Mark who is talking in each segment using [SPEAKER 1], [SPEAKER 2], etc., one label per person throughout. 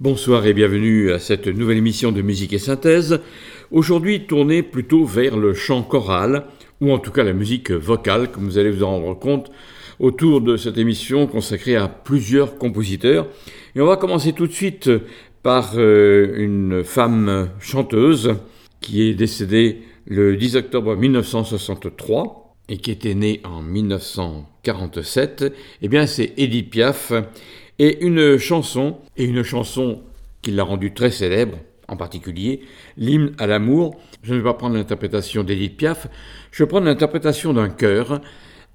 [SPEAKER 1] Bonsoir et bienvenue à cette nouvelle émission de musique et synthèse. Aujourd'hui tournée plutôt vers le chant choral, ou en tout cas la musique vocale, comme vous allez vous en rendre compte, autour de cette émission consacrée à plusieurs compositeurs. Et on va commencer tout de suite par euh, une femme chanteuse qui est décédée le 10 octobre 1963 et qui était née en 1947. Eh bien, c'est Edith Piaf et une chanson, et une chanson qui l'a rendue très célèbre, en particulier, l'hymne à l'amour. Je ne vais pas prendre l'interprétation d'Edith Piaf, je prendre l'interprétation d'un chœur,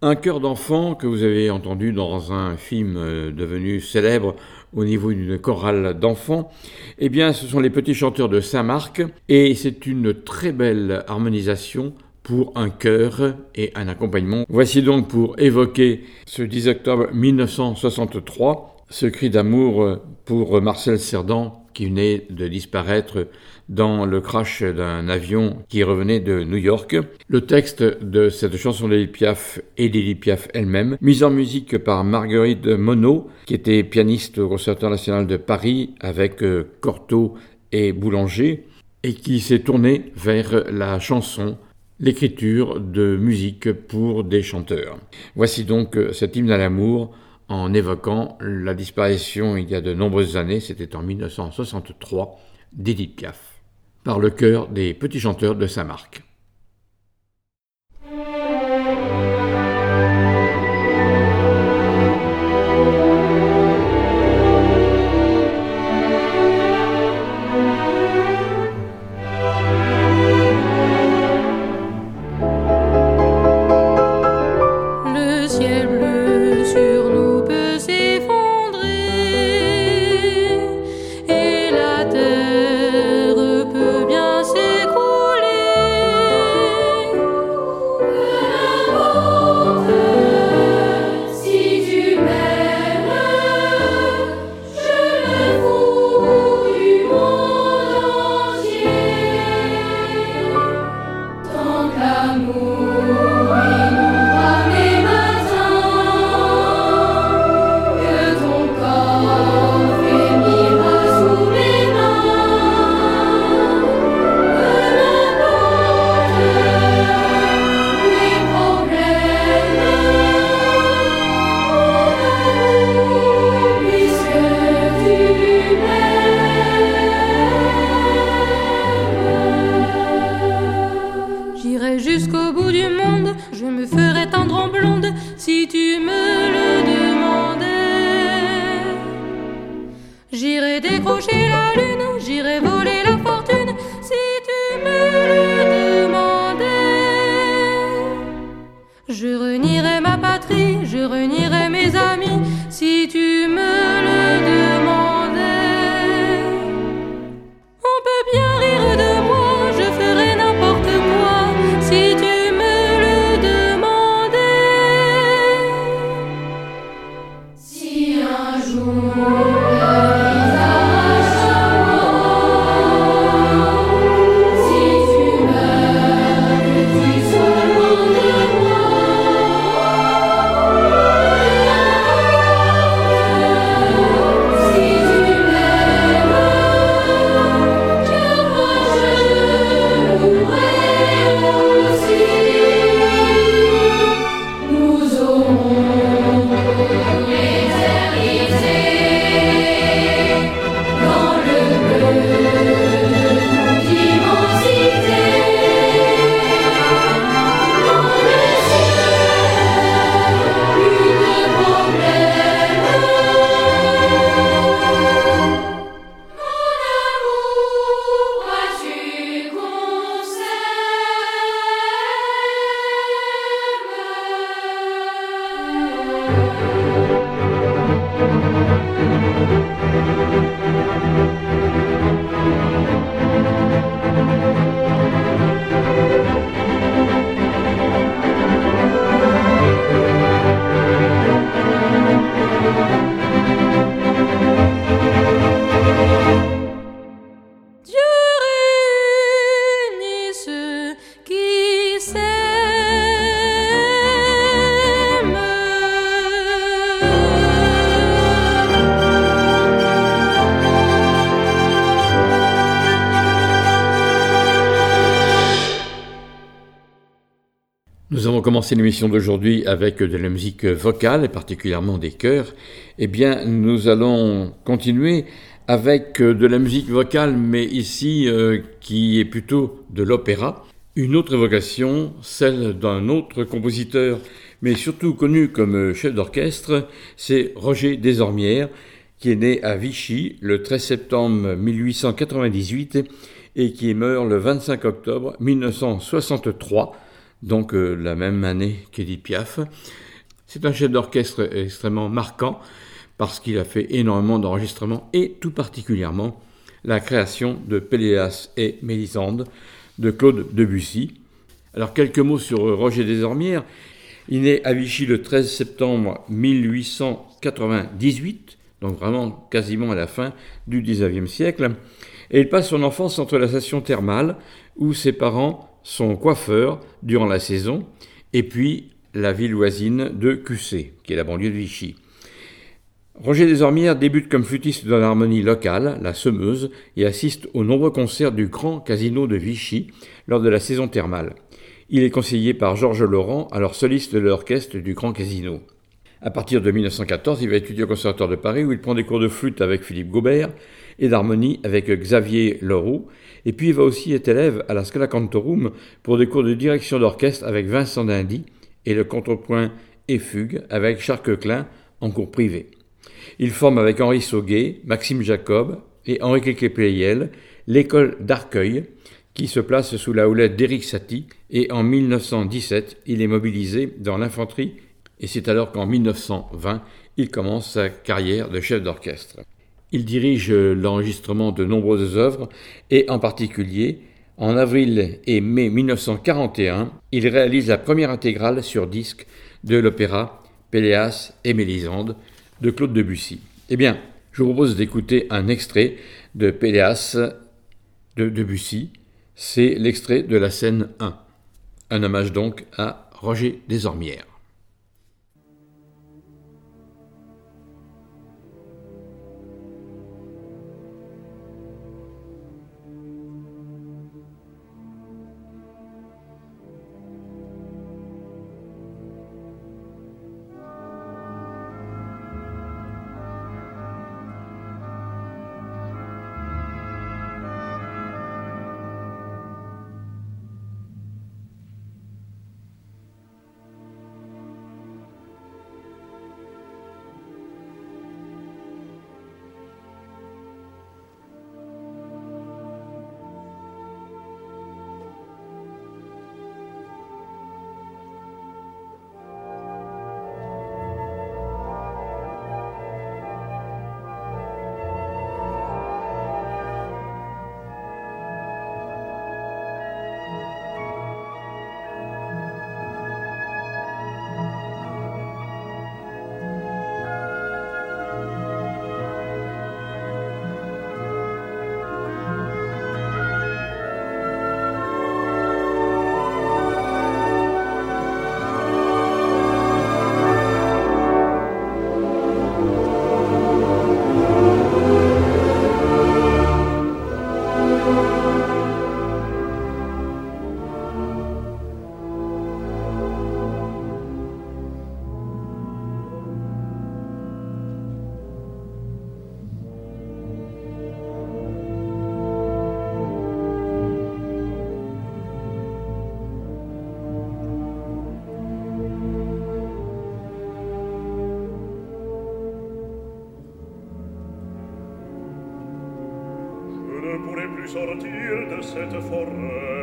[SPEAKER 1] un chœur d'enfant que vous avez entendu dans un film euh, devenu célèbre au niveau d'une chorale d'enfants. Eh bien, ce sont les petits chanteurs de Saint-Marc, et c'est une très belle harmonisation pour un chœur et un accompagnement. Voici donc pour évoquer ce 10 octobre 1963 ce cri d'amour pour Marcel Cerdan qui venait de disparaître dans le crash d'un avion qui revenait de New York. Le texte de cette chanson d'Edith Piaf et d'Edith Piaf elle-même, mise en musique par Marguerite Monod, qui était pianiste au Conservatoire national de Paris avec euh, Cortot et Boulanger, et qui s'est tournée vers la chanson l'écriture de musique pour des chanteurs. Voici donc cet hymne à l'amour en évoquant la disparition il y a de nombreuses années, c'était en 1963, d'Edith Piaf, par le chœur des petits chanteurs de Saint-Marc. Commencé l'émission d'aujourd'hui avec de la musique vocale et particulièrement des chœurs. Eh bien, nous allons continuer avec de la musique vocale, mais ici euh, qui est plutôt de l'opéra. Une autre évocation, celle d'un autre compositeur, mais surtout connu comme chef d'orchestre, c'est Roger Desormières, qui est né à Vichy le 13 septembre 1898 et qui meurt le 25 octobre 1963 donc euh, la même année qu'Edith Piaf. C'est un chef d'orchestre extrêmement marquant parce qu'il a fait énormément d'enregistrements et tout particulièrement la création de Péléas et Mélisande de Claude Debussy. Alors quelques mots sur Roger Desormières. Il naît à Vichy le 13 septembre 1898, donc vraiment quasiment à la fin du XIXe siècle, et il passe son enfance entre la station thermale, où ses parents son coiffeur durant la saison, et puis la ville voisine de Cussé, qui est la banlieue de Vichy. Roger Desormières débute comme flûtiste dans l'harmonie locale, la Semeuse, et assiste aux nombreux concerts du Grand Casino de Vichy lors de la saison thermale. Il est conseillé par Georges Laurent, alors soliste de l'orchestre du Grand Casino. À partir de 1914, il va étudier au Conservatoire de Paris où il prend des cours de flûte avec Philippe Gaubert et d'harmonie avec Xavier Leroux et puis il va aussi être élève à la Scala Cantorum pour des cours de direction d'orchestre avec Vincent Dindy et le contrepoint et fugue avec Charles Klein en cours privé. Il forme avec Henri Sauguet, Maxime Jacob et Henri Kéké l'école d'Arcueil qui se place sous la houlette d'Éric Satie et en 1917 il est mobilisé dans l'infanterie et c'est alors qu'en 1920 il commence sa carrière de chef d'orchestre. Il dirige l'enregistrement de nombreuses œuvres et en particulier, en avril et mai 1941, il réalise la première intégrale sur disque de l'opéra Péléas et Mélisande de Claude Debussy. Eh bien, je vous propose d'écouter un extrait de Péléas de Debussy. C'est l'extrait de la scène 1. Un hommage donc à Roger Desormières.
[SPEAKER 2] sortir de cette forêt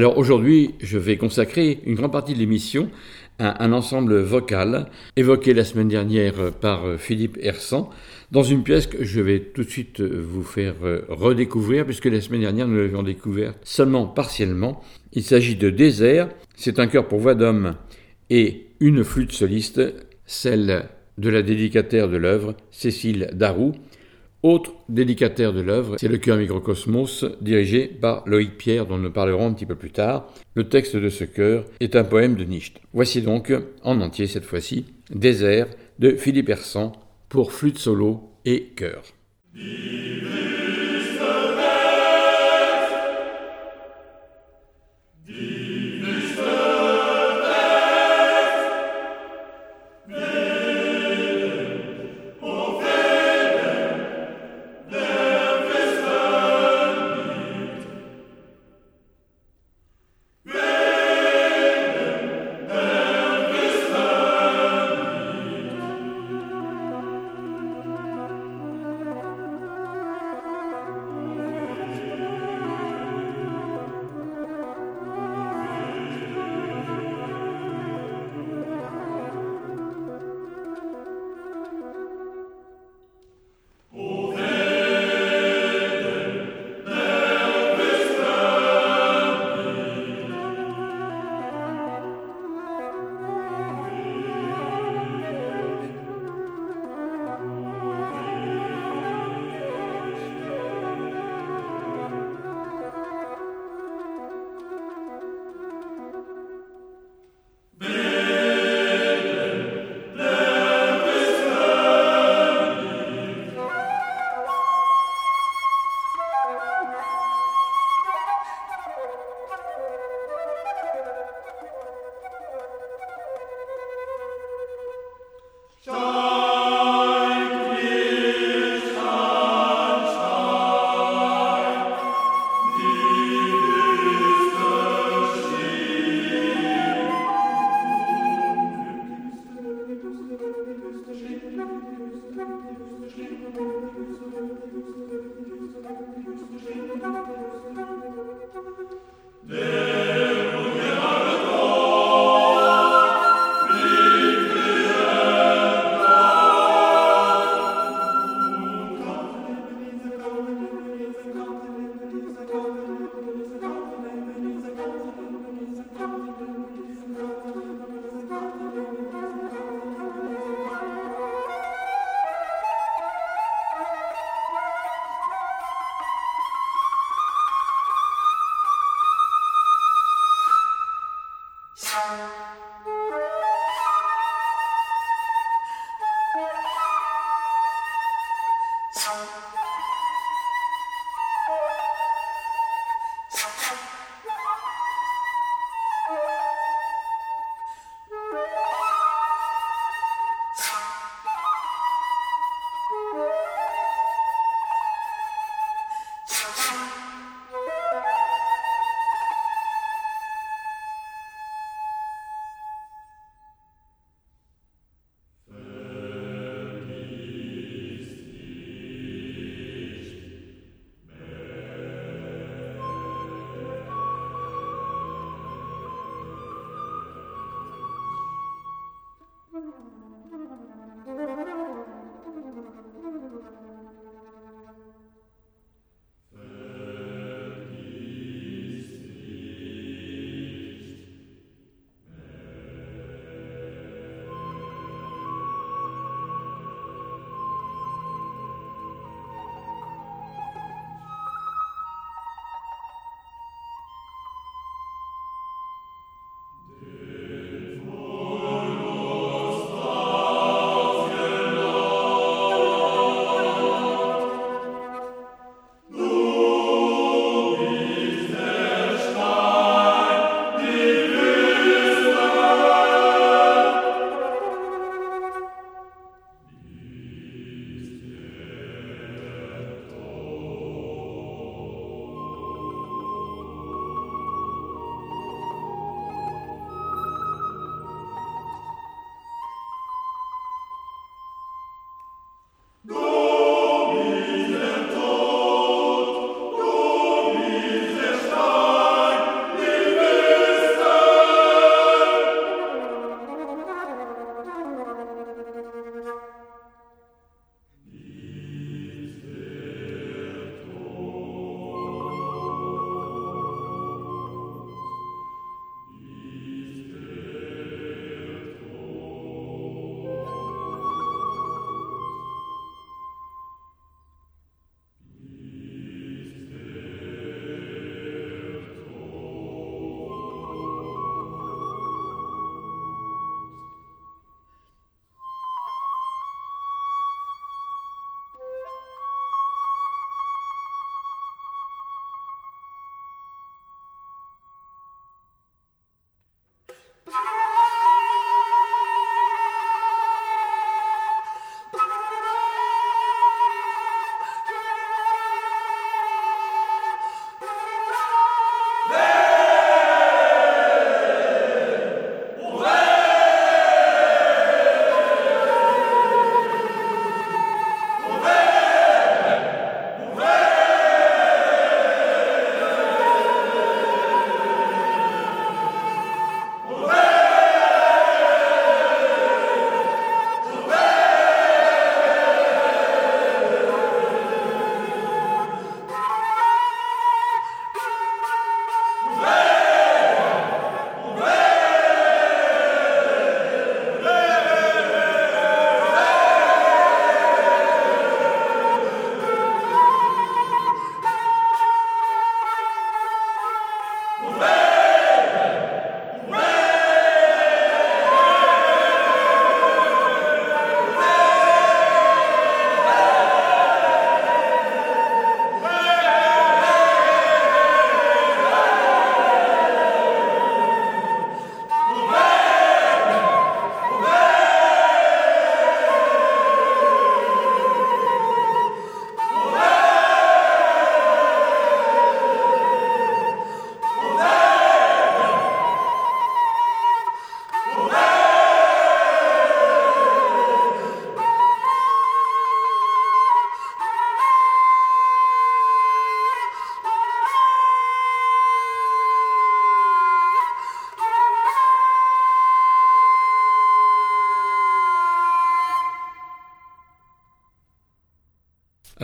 [SPEAKER 1] Alors aujourd'hui, je vais consacrer une grande partie de l'émission à un ensemble vocal évoqué la semaine dernière par Philippe Hersan dans une pièce que je vais tout de suite vous faire redécouvrir puisque la semaine dernière nous l'avions découverte seulement partiellement. Il s'agit de Désert, c'est un chœur pour voix d'homme et une flûte soliste, celle de la dédicataire de l'œuvre, Cécile Darou, autre dédicataire de l'œuvre, c'est le chœur Microcosmos, dirigé par Loïc Pierre, dont nous parlerons un petit peu plus tard. Le texte de ce chœur est un poème de Nietzsche. Voici donc, en entier cette fois-ci, Désert de Philippe Hersan pour flûte solo et chœur.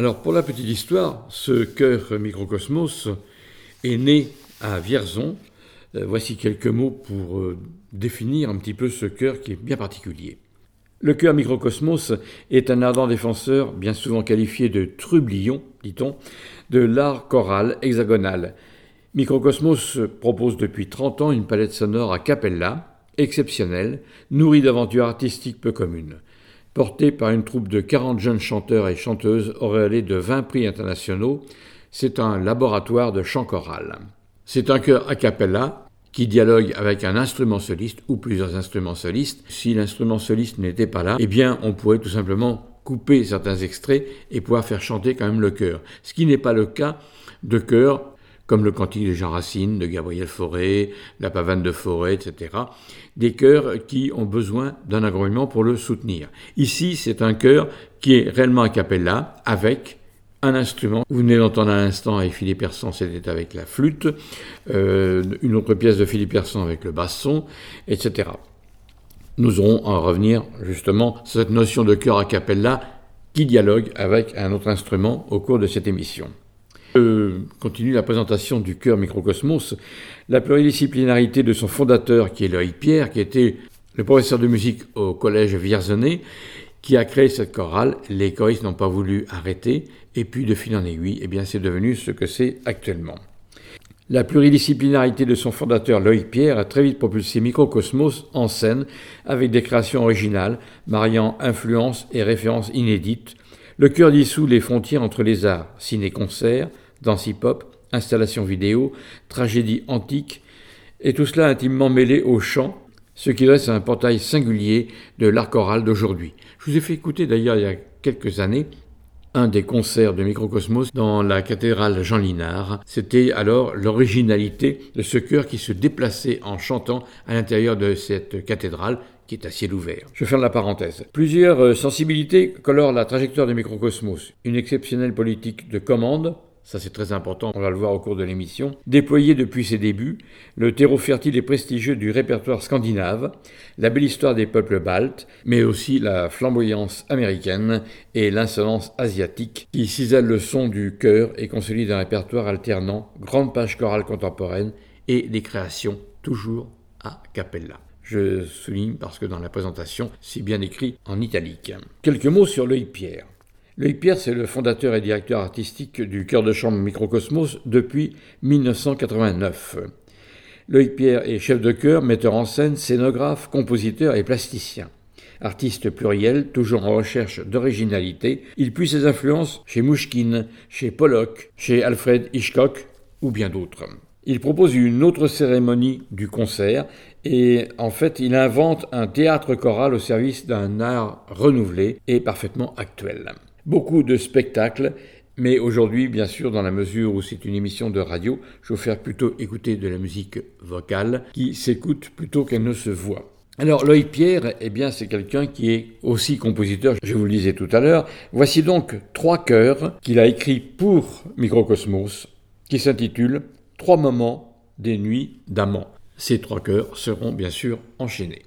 [SPEAKER 1] Alors pour la petite histoire, ce chœur Microcosmos est né à Vierzon. Euh, voici quelques mots pour euh, définir un petit peu ce chœur qui est bien particulier. Le chœur Microcosmos est un ardent défenseur, bien souvent qualifié de trublion, dit-on, de l'art choral hexagonal. Microcosmos propose depuis 30 ans une palette sonore à cappella, exceptionnelle, nourrie d'aventures artistiques peu communes. Porté par une troupe de 40 jeunes chanteurs et chanteuses auréolés de 20 prix internationaux, c'est un laboratoire de chant choral. C'est un chœur a cappella qui dialogue avec un instrument soliste ou plusieurs instruments solistes. Si l'instrument soliste n'était pas là, eh bien on pourrait tout simplement couper certains extraits et pouvoir faire chanter quand même le chœur. Ce qui n'est pas le cas de chœurs comme le cantique de Jean Racine, de Gabriel Fauré, la pavane de Forêt, etc. Des chœurs qui ont besoin d'un agrément pour le soutenir. Ici, c'est un chœur qui est réellement a cappella, avec un instrument. Vous venez d'entendre un instant avec Philippe Persson, c'était avec la flûte, euh, une autre pièce de Philippe Persson avec le basson, etc. Nous aurons à revenir justement sur cette notion de chœur a cappella qui dialogue avec un autre instrument au cours de cette émission. Je continue la présentation du chœur Microcosmos. La pluridisciplinarité de son fondateur, qui est Loïc Pierre, qui était le professeur de musique au collège Vierzonnet, qui a créé cette chorale. Les choristes n'ont pas voulu arrêter, et puis de fil en aiguille, eh bien, c'est devenu ce que c'est actuellement. La pluridisciplinarité de son fondateur Loïc Pierre a très vite propulsé Microcosmos en scène avec des créations originales, mariant influences et références inédites. Le chœur dissout les frontières entre les arts, ciné-concert, danse hip-hop, installation vidéo, tragédie antique, et tout cela intimement mêlé au chant, ce qui dresse un portail singulier de l'art choral d'aujourd'hui. Je vous ai fait écouter d'ailleurs il y a quelques années un des concerts de Microcosmos dans la cathédrale Jean Linard. C'était alors l'originalité de ce chœur qui se déplaçait en chantant à l'intérieur de cette cathédrale qui est à ciel ouvert. Je ferme la parenthèse. Plusieurs euh, sensibilités colorent la trajectoire de Microcosmos. Une exceptionnelle politique de commande, ça c'est très important, on va le voir au cours de l'émission, déployé depuis ses débuts, le terreau fertile et prestigieux du répertoire scandinave, la belle histoire des peuples baltes, mais aussi la flamboyance américaine et l'insolence asiatique qui cisèlent le son du chœur et consolident un répertoire alternant grande page chorale contemporaine et des créations toujours à cappella. Je souligne parce que dans la présentation, c'est bien écrit en italique. Quelques mots sur l'œil Pierre. Loïc Pierre, c'est le fondateur et directeur artistique du chœur de chambre Microcosmos depuis 1989. Loïc Pierre est chef de chœur, metteur en scène, scénographe, compositeur et plasticien. Artiste pluriel, toujours en recherche d'originalité, il puise ses influences chez Mouchkine, chez Pollock, chez Alfred Hitchcock ou bien d'autres. Il propose une autre cérémonie du concert et en fait il invente un théâtre choral au service d'un art renouvelé et parfaitement actuel beaucoup de spectacles, mais aujourd'hui, bien sûr, dans la mesure où c'est une émission de radio, je vais vous faire plutôt écouter de la musique vocale qui s'écoute plutôt qu'elle ne se voit. Alors Loïc Pierre, eh bien c'est quelqu'un qui est aussi compositeur, je vous le disais tout à l'heure. Voici donc trois chœurs qu'il a écrits pour Microcosmos, qui s'intitulent Trois moments des nuits d'amants. Ces trois chœurs seront bien sûr enchaînés.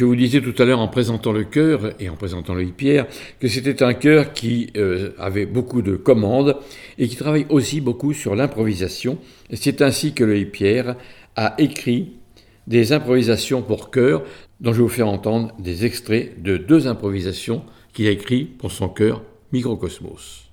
[SPEAKER 1] Je vous disais tout à l'heure en présentant le chœur et en présentant le Pierre que c'était un chœur qui euh, avait beaucoup de commandes et qui travaille aussi beaucoup sur l'improvisation. C'est ainsi que le Pierre a écrit des improvisations pour chœur dont je vais vous faire entendre des extraits de deux improvisations qu'il a écrites pour son chœur Microcosmos.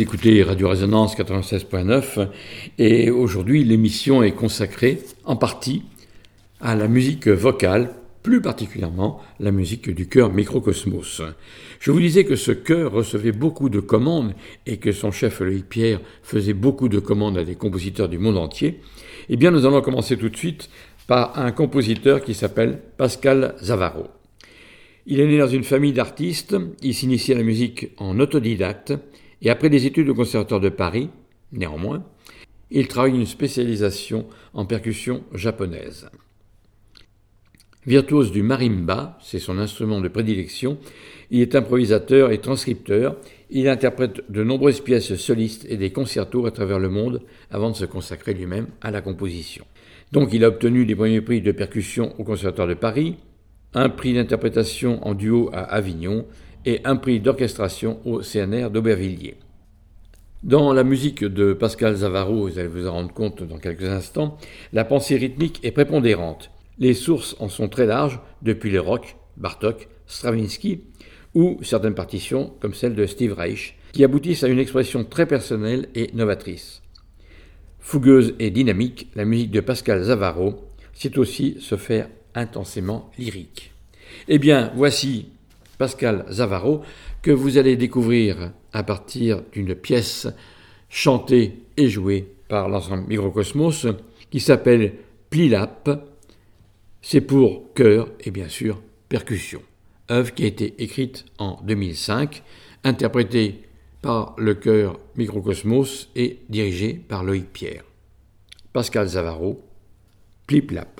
[SPEAKER 1] Écoutez Radio Résonance 96.9 et aujourd'hui l'émission est consacrée en partie à la musique vocale, plus particulièrement la musique du chœur Microcosmos. Je vous disais que ce chœur recevait beaucoup de commandes et que son chef Loïc Pierre faisait beaucoup de commandes à des compositeurs du monde entier. Eh bien, nous allons commencer tout de suite par un compositeur qui s'appelle Pascal Zavaro. Il est né dans une famille d'artistes, il s'initie à la musique en autodidacte et après des études au Conservatoire de Paris, néanmoins, il travaille une spécialisation en percussion japonaise. Virtuose du marimba, c'est son instrument de prédilection, il est improvisateur et transcripteur, il interprète de nombreuses pièces solistes et des concertos à travers le monde avant de se consacrer lui-même à la composition. Donc il a obtenu des premiers prix de percussion au Conservatoire de Paris, un prix d'interprétation en duo à Avignon et un prix d'orchestration au CNR d'Aubervilliers. Dans la musique de Pascal Zavaro, vous allez vous en rendre compte dans quelques instants, la pensée rythmique est prépondérante. Les sources en sont très larges, depuis le rock, Bartok, Stravinsky, ou certaines partitions, comme celle de Steve Reich, qui aboutissent à une expression très personnelle et novatrice. Fougueuse et dynamique, la musique de Pascal Zavaro c'est aussi se faire intensément lyrique. Eh bien, voici Pascal Zavaro, que vous allez découvrir à partir d'une pièce chantée et jouée par l'ensemble Microcosmos, qui s'appelle Plilap. C'est pour chœur et bien sûr percussion. Œuvre qui a été écrite en 2005, interprétée par le chœur Microcosmos et dirigée par Loïc Pierre. Pascal Zavaro, Pliplap.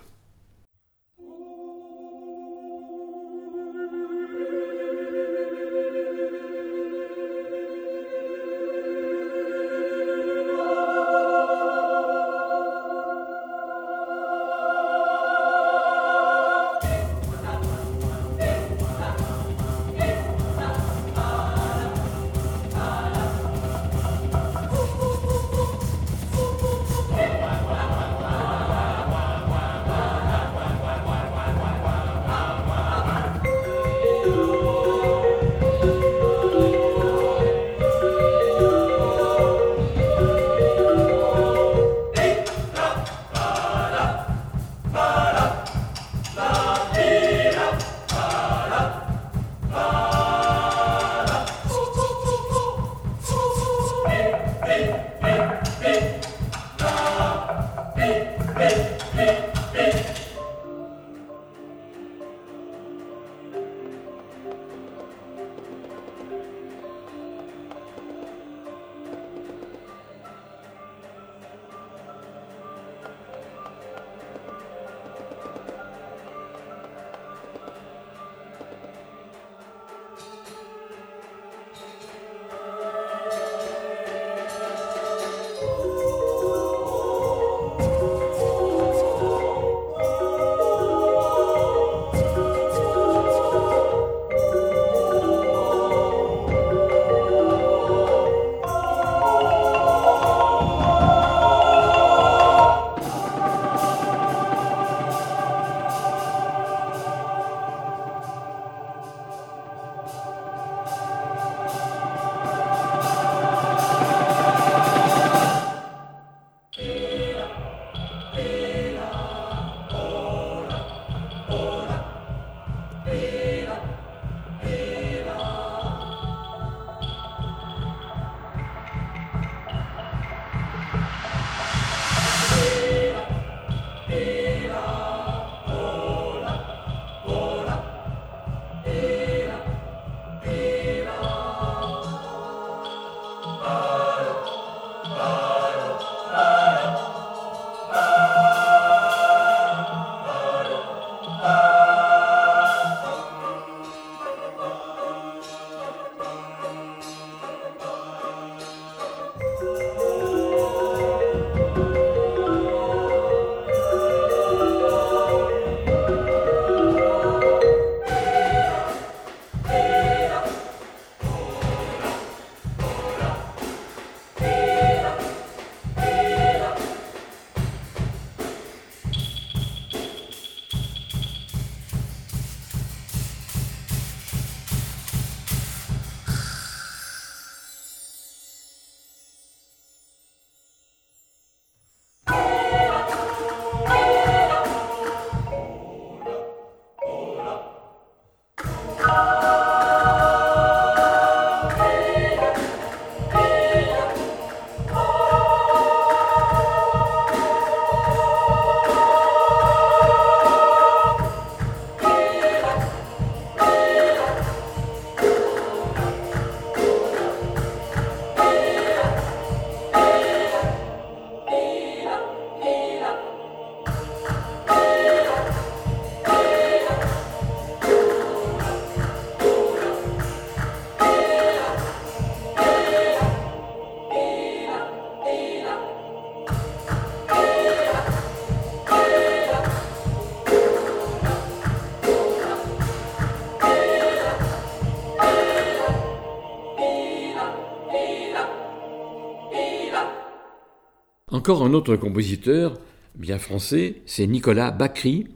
[SPEAKER 1] Encore un autre compositeur, bien français, c'est Nicolas Bacry,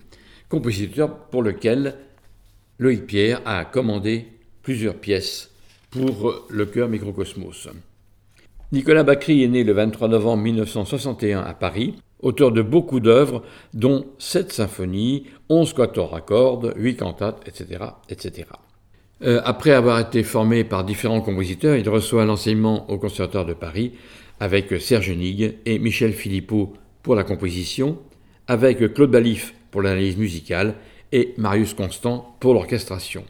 [SPEAKER 1] compositeur pour lequel Loïc Pierre a commandé plusieurs pièces pour le chœur Microcosmos. Nicolas Bacry est né le 23 novembre 1961 à Paris, auteur de beaucoup d'œuvres, dont sept symphonies, onze quatuors à cordes, huit cantates, etc. etc. Euh, après avoir été formé par différents compositeurs, il reçoit l'enseignement au Conservatoire de Paris avec Serge Nigue et Michel Philippot pour la composition, avec Claude Balif pour l'analyse musicale et Marius Constant pour l'orchestration.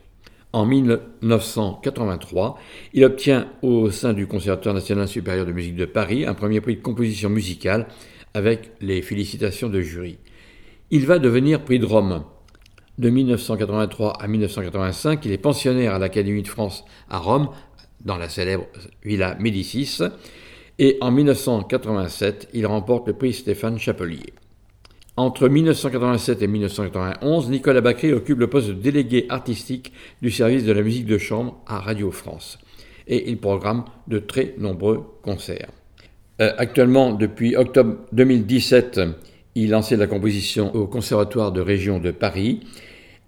[SPEAKER 1] En 1983, il obtient au sein du Conservatoire national supérieur de musique de Paris un premier prix de composition musicale avec les félicitations de jury. Il va devenir prix de Rome. De 1983 à 1985, il est pensionnaire à l'Académie de France à Rome, dans la célèbre Villa Médicis, et en 1987, il remporte le prix Stéphane Chapelier. Entre 1987 et 1991, Nicolas Bacry occupe le poste de délégué artistique du service de la musique de chambre à Radio France et il programme de très nombreux concerts. Euh, actuellement, depuis octobre 2017, il enseigne la composition au Conservatoire de région de Paris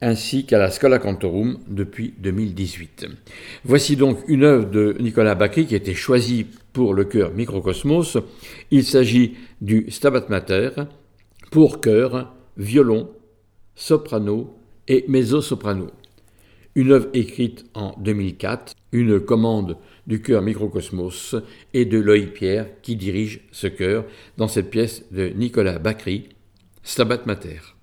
[SPEAKER 1] ainsi qu'à la Scola Cantorum depuis 2018. Voici donc une œuvre de Nicolas Bacry qui a été choisie pour le chœur Microcosmos. Il s'agit du Stabat Mater, pour chœur, violon, soprano et mezzo-soprano. Une œuvre écrite en 2004, une commande du chœur Microcosmos et de Loïc Pierre qui dirige ce chœur dans cette pièce de Nicolas Bacry, Stabat Mater.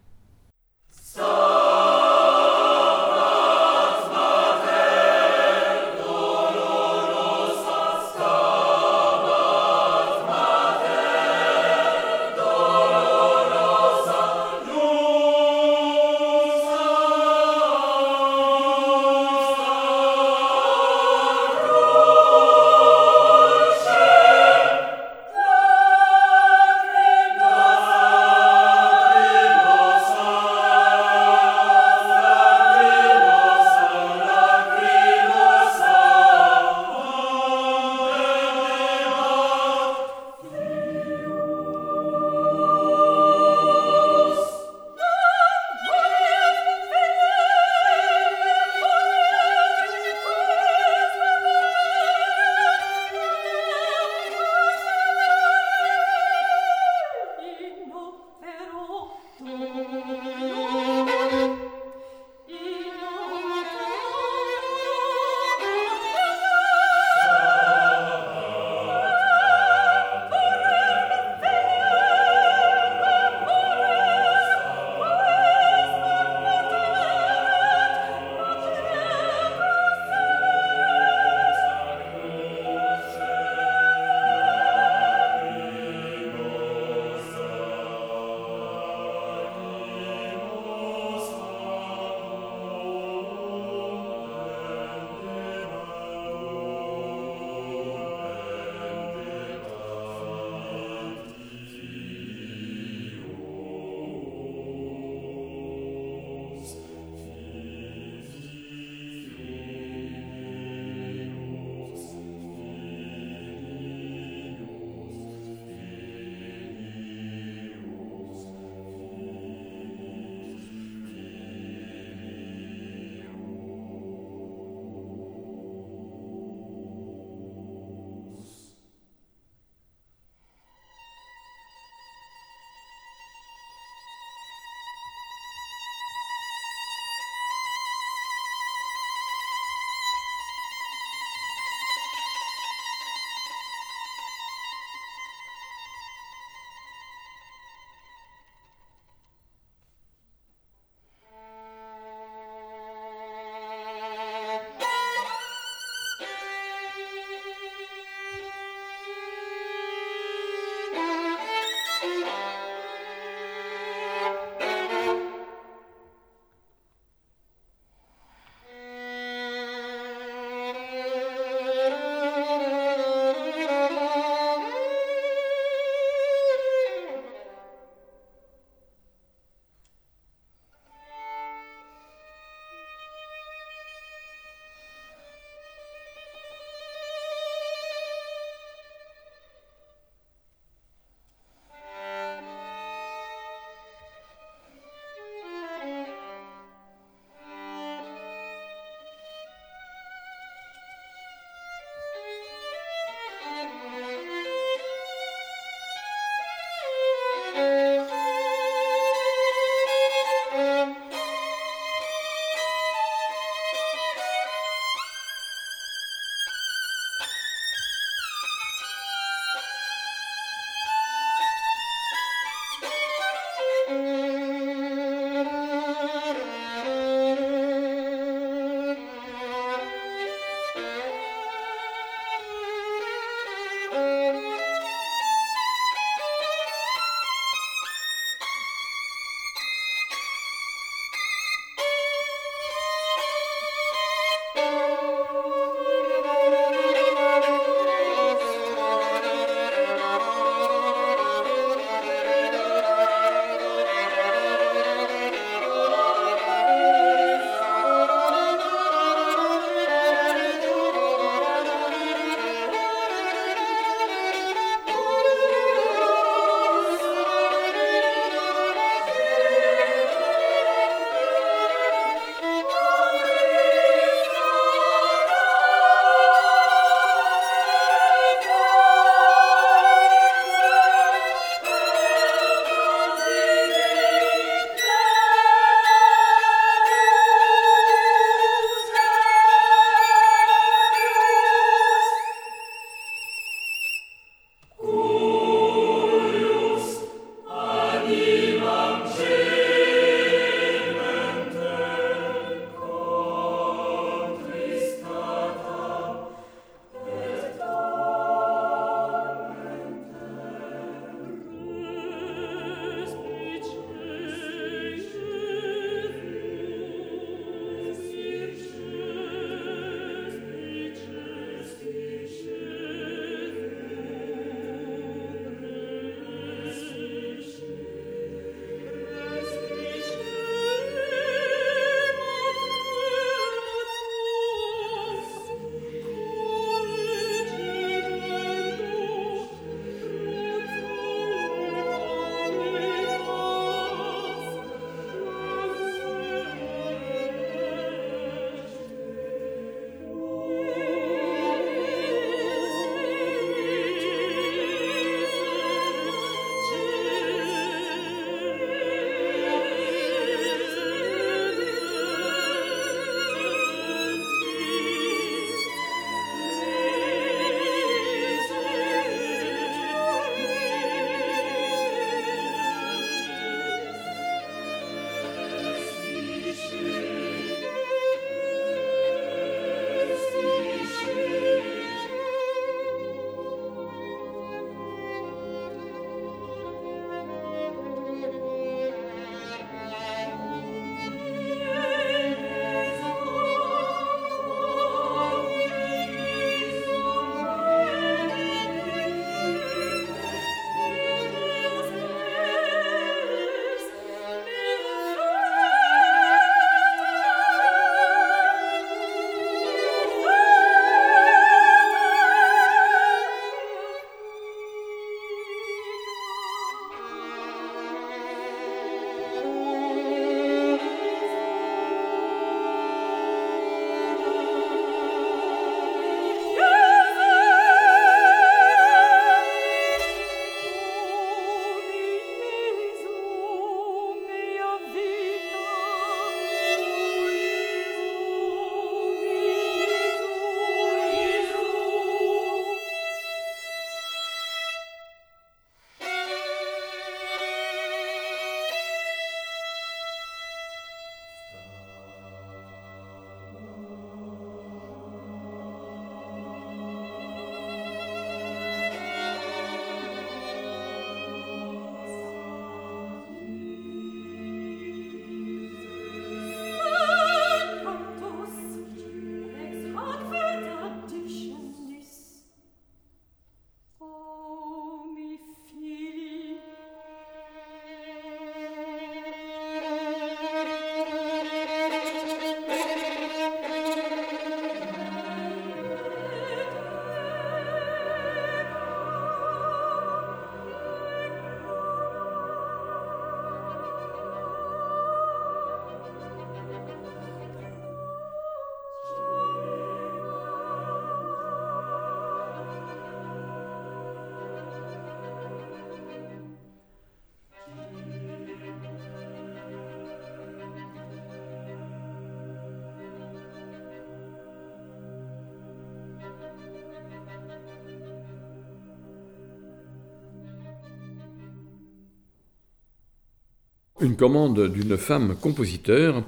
[SPEAKER 1] Une commande d'une femme compositeur,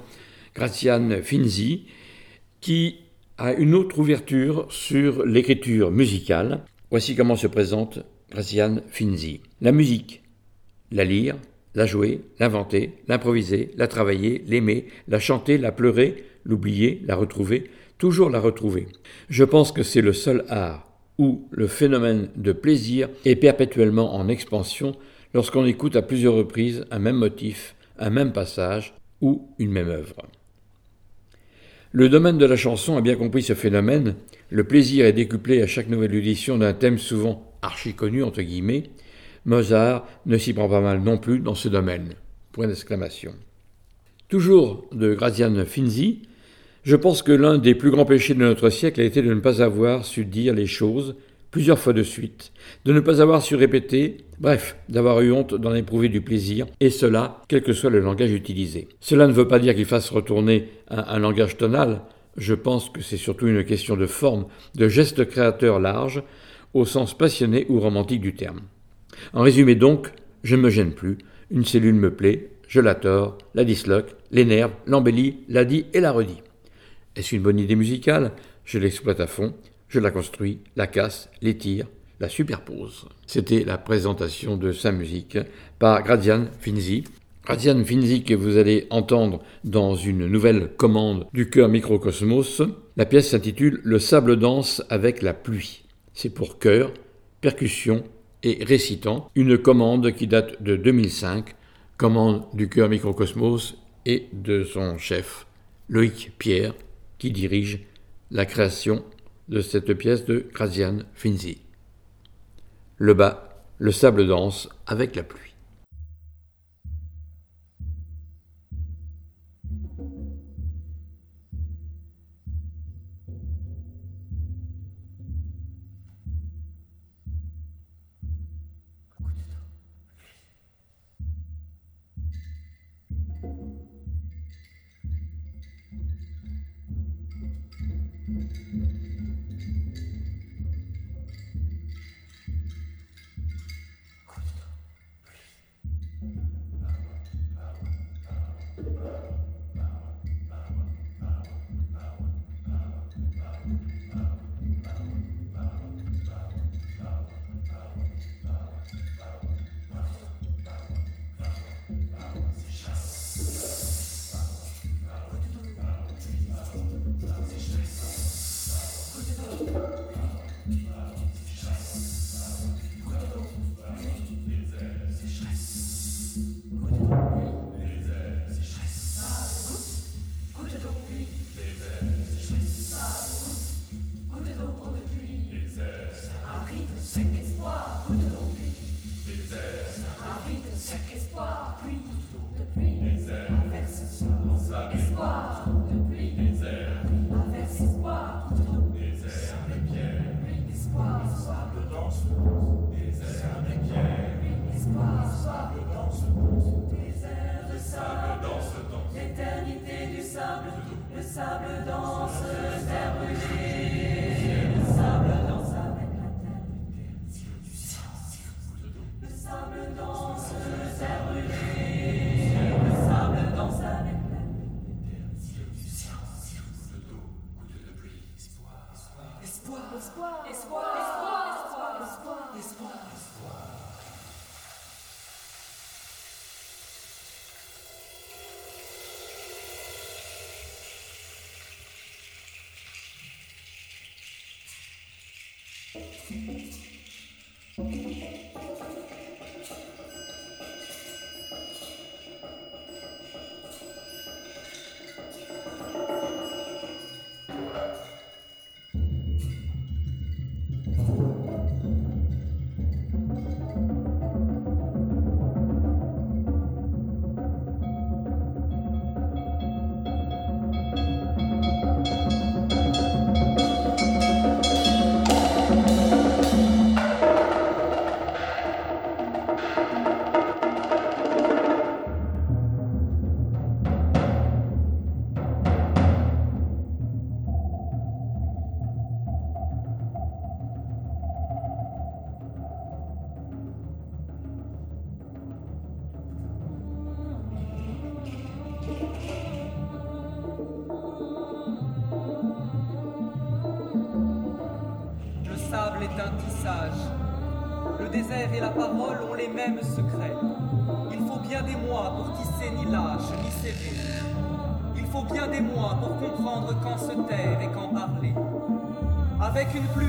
[SPEAKER 1] Graziane Finzi, qui a une autre ouverture sur l'écriture musicale. Voici comment se présente Graziane Finzi. La musique, la lire, la jouer, l'inventer, l'improviser, la travailler, l'aimer, la chanter, la pleurer, l'oublier, la retrouver, toujours la retrouver. Je pense que c'est le seul art où le phénomène de plaisir est perpétuellement en expansion lorsqu'on écoute à plusieurs reprises un même motif, un même passage ou une même œuvre. Le domaine de la chanson a bien compris ce phénomène, le plaisir est décuplé à chaque nouvelle édition d'un thème souvent archi connu entre guillemets. Mozart ne s'y prend pas mal non plus dans ce domaine. Point d'exclamation. Toujours de Graziane Finzi, je pense que l'un des plus grands péchés de notre siècle a été de ne pas avoir su dire les choses plusieurs fois de suite, de ne pas avoir su répéter, bref, d'avoir eu honte d'en éprouver du plaisir, et cela, quel que soit le langage utilisé. Cela ne veut pas dire qu'il fasse retourner un, un langage tonal, je pense que c'est surtout une question de forme, de geste créateur large, au sens passionné ou romantique du terme. En résumé donc, je ne me gêne plus, une cellule me plaît, je la tords, la disloque, l'énerve, l'embellit, la dit et la redit. Est-ce une bonne idée musicale? Je l'exploite à fond, je la construis, la casse, l'étire, la superpose. C'était la présentation de sa musique par Grazian Finzi. Grazian Finzi que vous allez entendre dans une nouvelle commande du chœur Microcosmos. La pièce s'intitule Le sable danse avec la pluie. C'est pour chœur, percussion et récitant, une commande qui date de 2005, commande du chœur Microcosmos et de son chef, Loïc Pierre, qui dirige la création de cette pièce de Graziane Finzi. Le bas, le sable danse avec la pluie.
[SPEAKER 3] Mêmes secrets. Il faut bien des mois pour tisser ni lâche ni serrer. Il faut bien des mois pour comprendre quand se taire et quand parler. Avec une pluie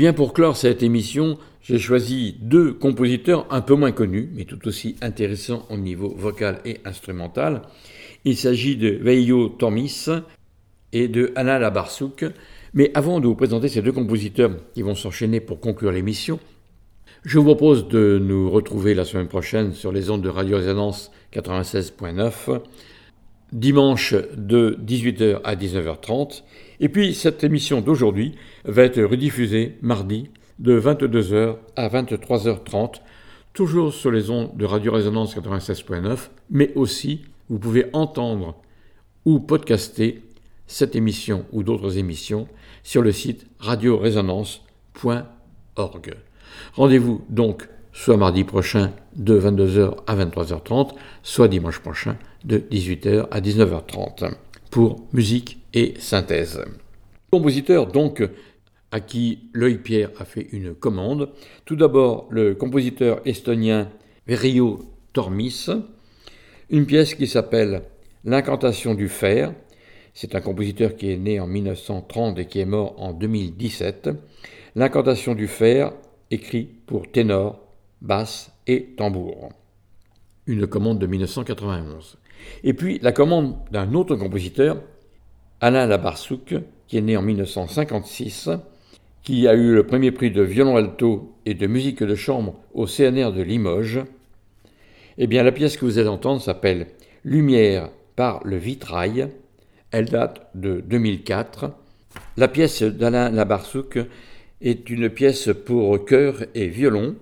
[SPEAKER 1] bien, pour clore cette émission, j'ai choisi deux compositeurs un peu moins connus, mais tout aussi intéressants au niveau vocal et instrumental. Il s'agit de Veio Tomis et de Anna Labarsouk. Mais avant de vous présenter ces deux compositeurs qui vont s'enchaîner pour conclure l'émission, je vous propose de nous retrouver la semaine prochaine sur les ondes de Radio Résonance 96.9, dimanche de 18h à 19h30 et puis cette émission d'aujourd'hui va être rediffusée mardi de 22h à 23h30, toujours sur les ondes de Radio Résonance 96.9, mais aussi vous pouvez entendre ou podcaster cette émission ou d'autres émissions sur le site radioresonance.org. Rendez-vous donc soit mardi prochain de 22h à 23h30, soit dimanche prochain de 18h à 19h30 pour musique et synthèse. Compositeur donc à qui Loïc Pierre a fait une commande. Tout d'abord, le compositeur estonien Verio Tormis, une pièce qui s'appelle L'incantation du fer. C'est un compositeur qui est né en 1930 et qui est mort en 2017. L'incantation du fer, écrit pour ténor, basse et tambour. Une commande de 1991. Et puis la commande d'un autre compositeur, Alain Labarsouk, qui est né en 1956, qui a eu le premier prix de violon alto et de musique de chambre au CNR de Limoges. Eh bien, la pièce que vous allez entendre s'appelle Lumière par le vitrail. Elle date de 2004. La pièce d'Alain Labarsouk est une pièce pour chœur et violon.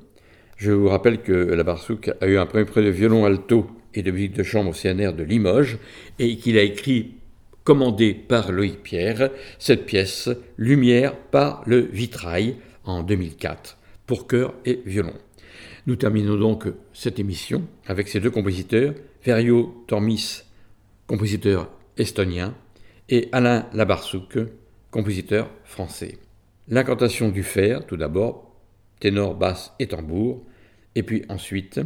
[SPEAKER 1] Je vous rappelle que Labarsouk a eu un premier prix de violon alto et de musique de chambre au CNR de Limoges et qu'il a écrit commandé par Loïc Pierre, cette pièce Lumière par le vitrail en 2004 pour chœur et violon. Nous terminons donc cette émission avec ces deux compositeurs, Ferio Tormis, compositeur estonien, et Alain Labarsouk, compositeur français. L'incantation du fer, tout d'abord, ténor, basse et tambour, et puis ensuite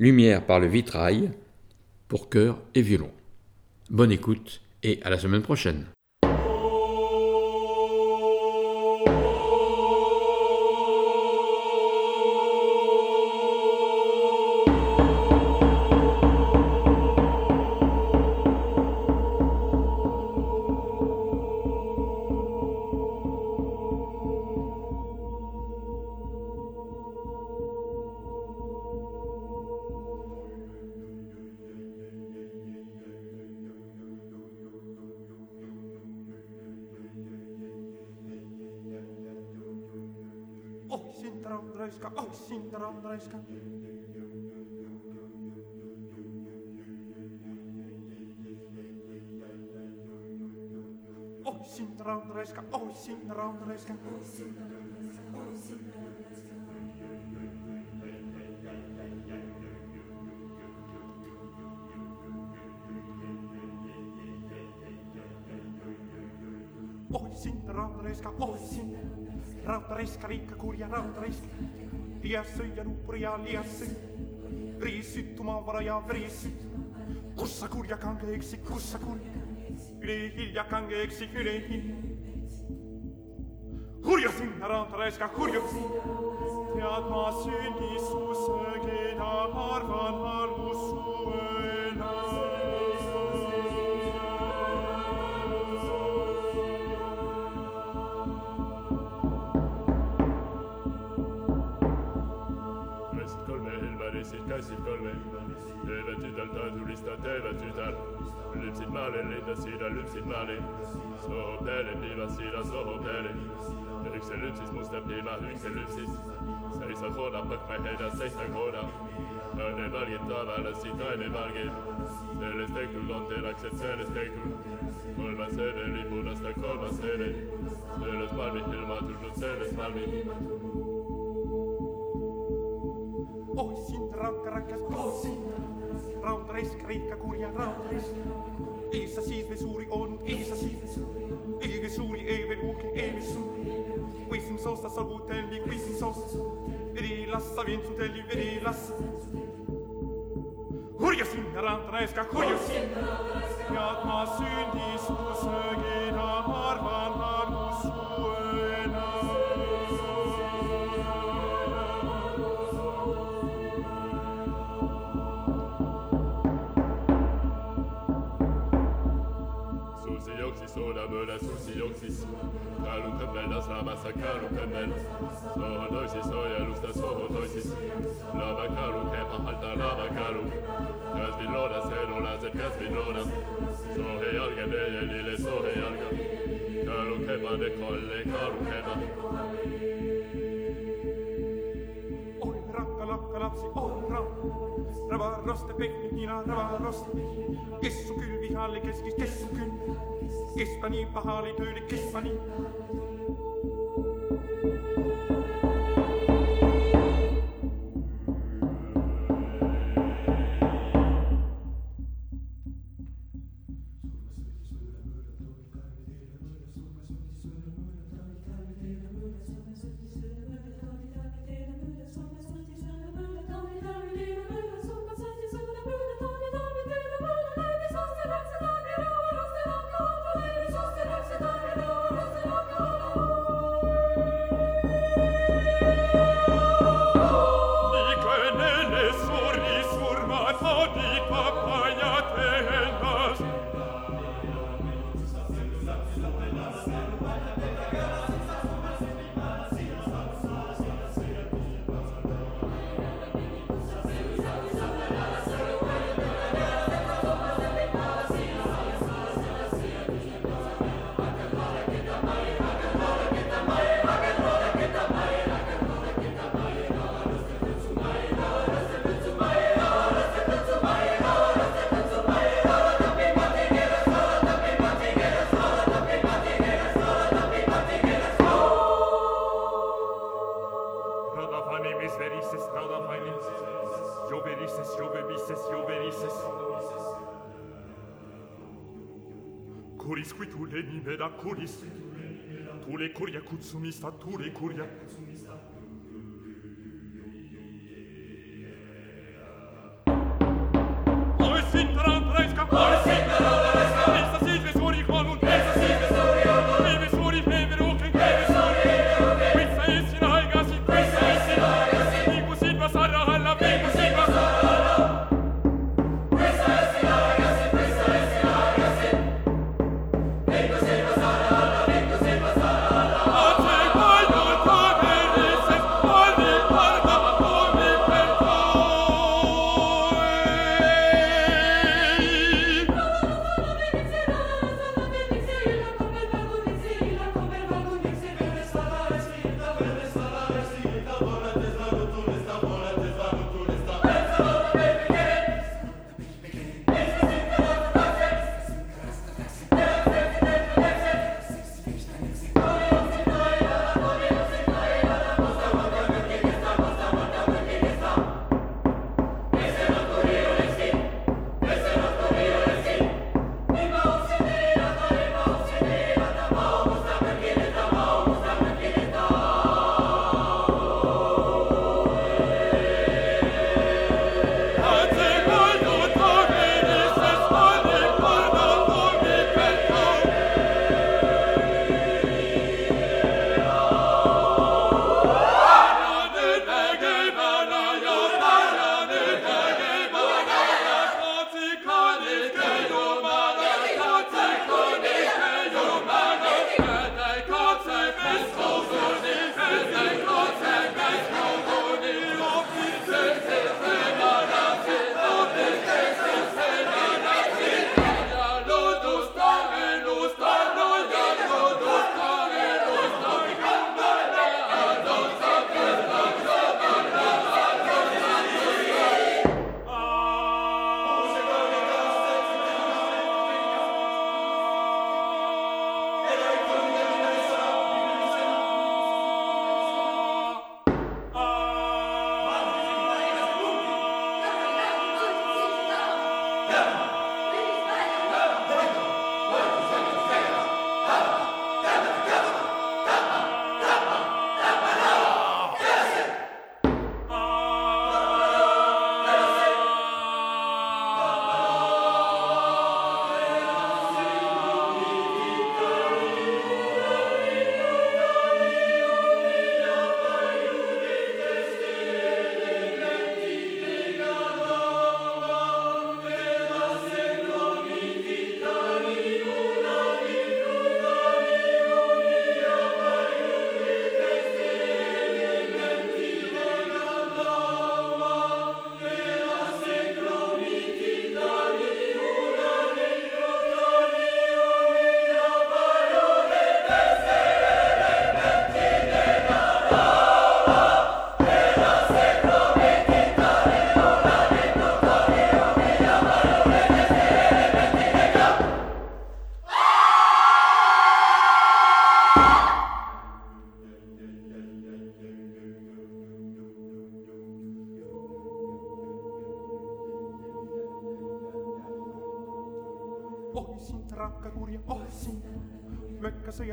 [SPEAKER 1] Lumière par le vitrail pour chœur et violon. Bonne écoute et à la semaine prochaine.
[SPEAKER 4] riikka kurja rautaraisk. Liiassöijän uhria liassi, riissyt tumavarajaa vriissyt. Kussa kurja kankeeksi, kussa kurja, yli hilja kankeeksi, yli hilja. Hurja sinna rautaraiska, hurjuks! Tead ma sünnisuse, keda arvan
[SPEAKER 5] halvus suur. töö tütar. Lypsid maali, lindasid ja lypsid maali. soov peale, piimasid ja soov peale. üks lypsis musta piima, üks lypsis. seisa koona, põkme heida, seista koona. toinen valgib tavalisi, toinen valgib. sellest tehtud on teadakselt sellest tehtud. kolmas ööne lipunasta, kolmas ööne. sellest valmib ilma tulnud, sellest valmib.
[SPEAKER 4] oh sind rakkarakas, oh sind raudraisk, kreeka kurja raudraisk. Eessa siis me suuri on, eessa siis. Eikä suuri, ei me uuke, ei me suuri. Kuisin sosta salvutelmi, kuisin sosta. Veri lassa vinsutelmi, veri lassa. Hurja sinna raudraiska, hurja sinna raudraiska. Pead ma sündistussöögina arvan,
[SPEAKER 5] nagu arvus. lamassa kaalukõnnel. soo toisis, hoialusta soo toisis, lava kaalu käima halda lava kaalu. kasviloona, sõelulased kasviloona, sohe jalga neljandile sohe jalga. kaalu käima dekolle, kaalu käima.
[SPEAKER 4] oi rakka lakka lapsi, oi rakka rava rosta pehmid nina, rava rosta. kes su külvi halli keskis, kes su külvi, kes pani pahali tööle, kes pani cutsumista, tu recuria. Cutsumista, tu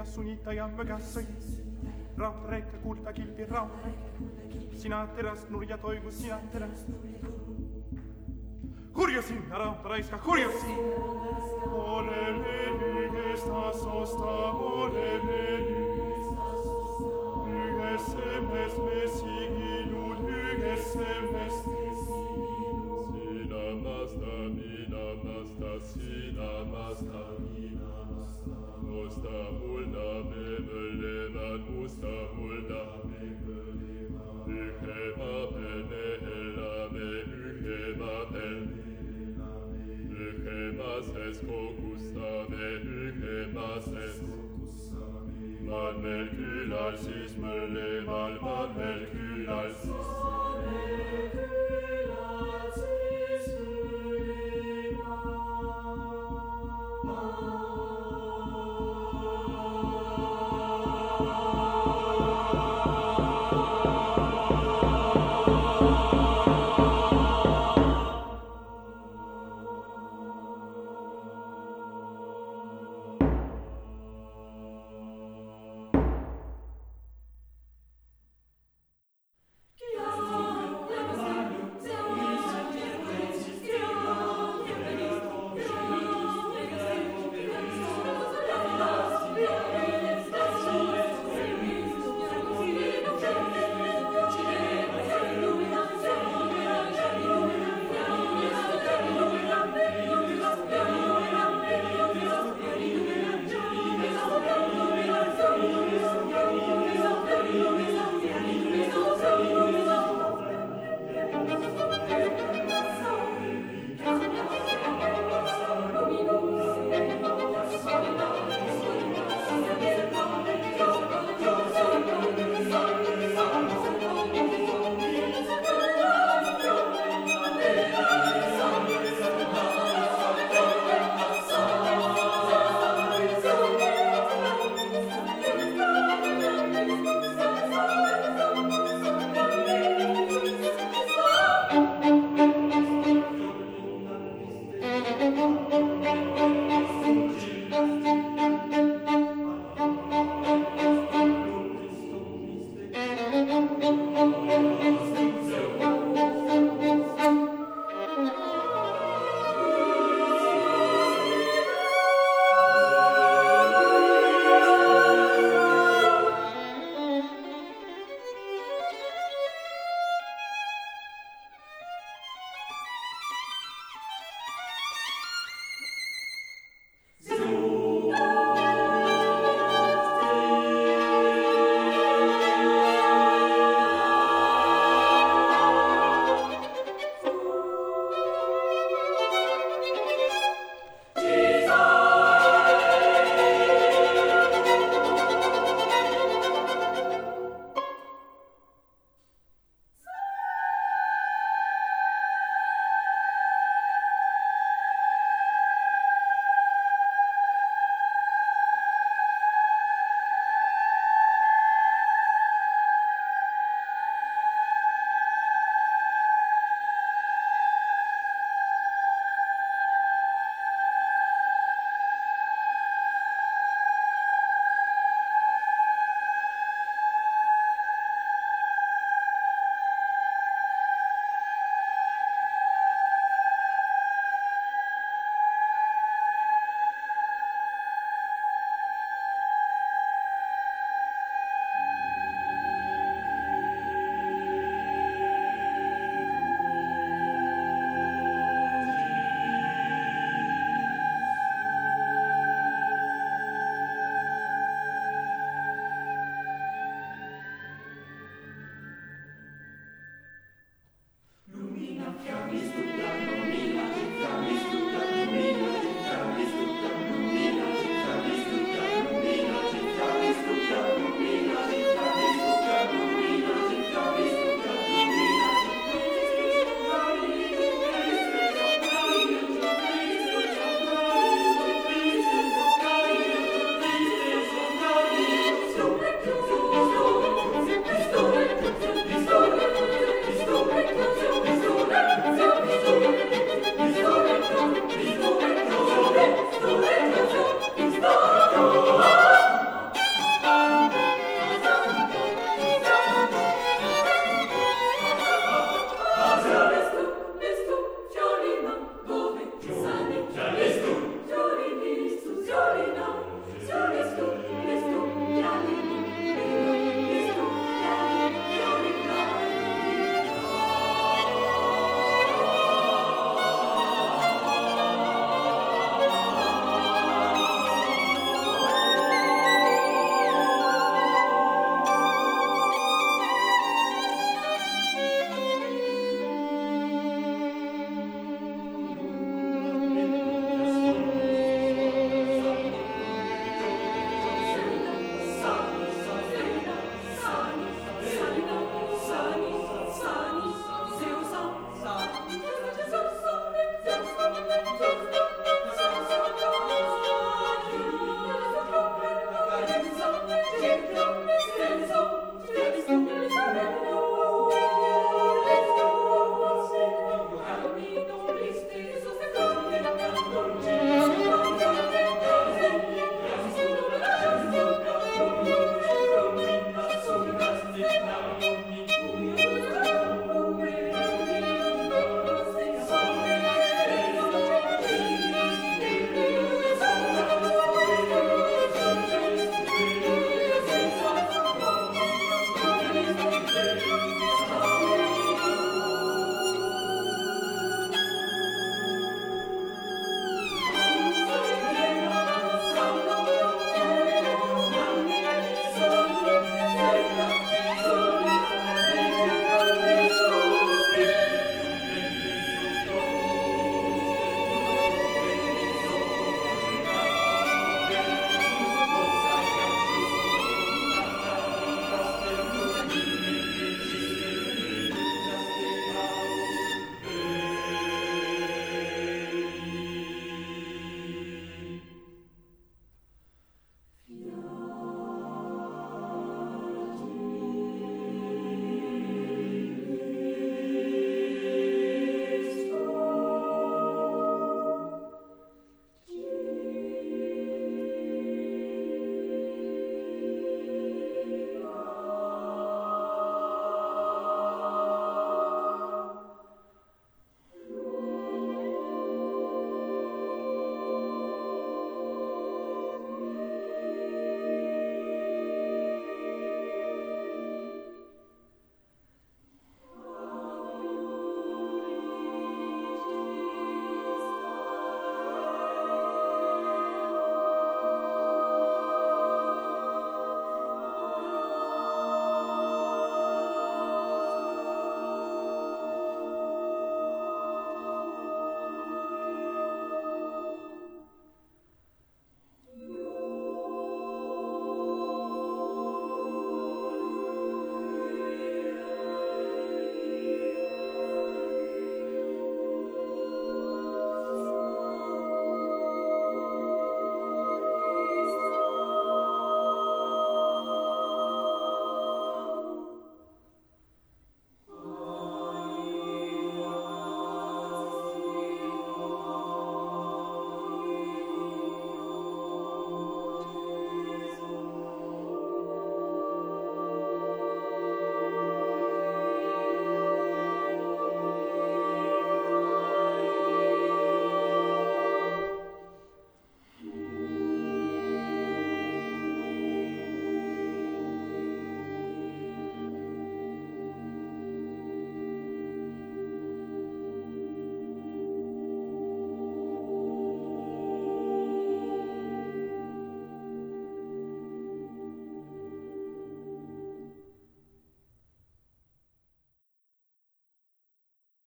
[SPEAKER 4] ja sunita ja mökäsöi. Rapreikka kulta kilpi rapreikka. Sinä teräs nurja toivu sinä teräs. Hurja sinna rautta raiska hurja sinna. Ole meni estas osta ole meni. Hyges emes
[SPEAKER 5] mesiginut hyges emes mesiginut. Sinamasta minamasta sinamasta minamasta usta mulda bebel lebat usta mulda bebel lebat ühe babel nehelame ühe babel ühe bases kokustame ühe bases Man vel kylal siis mal man vel kylal siis mölle,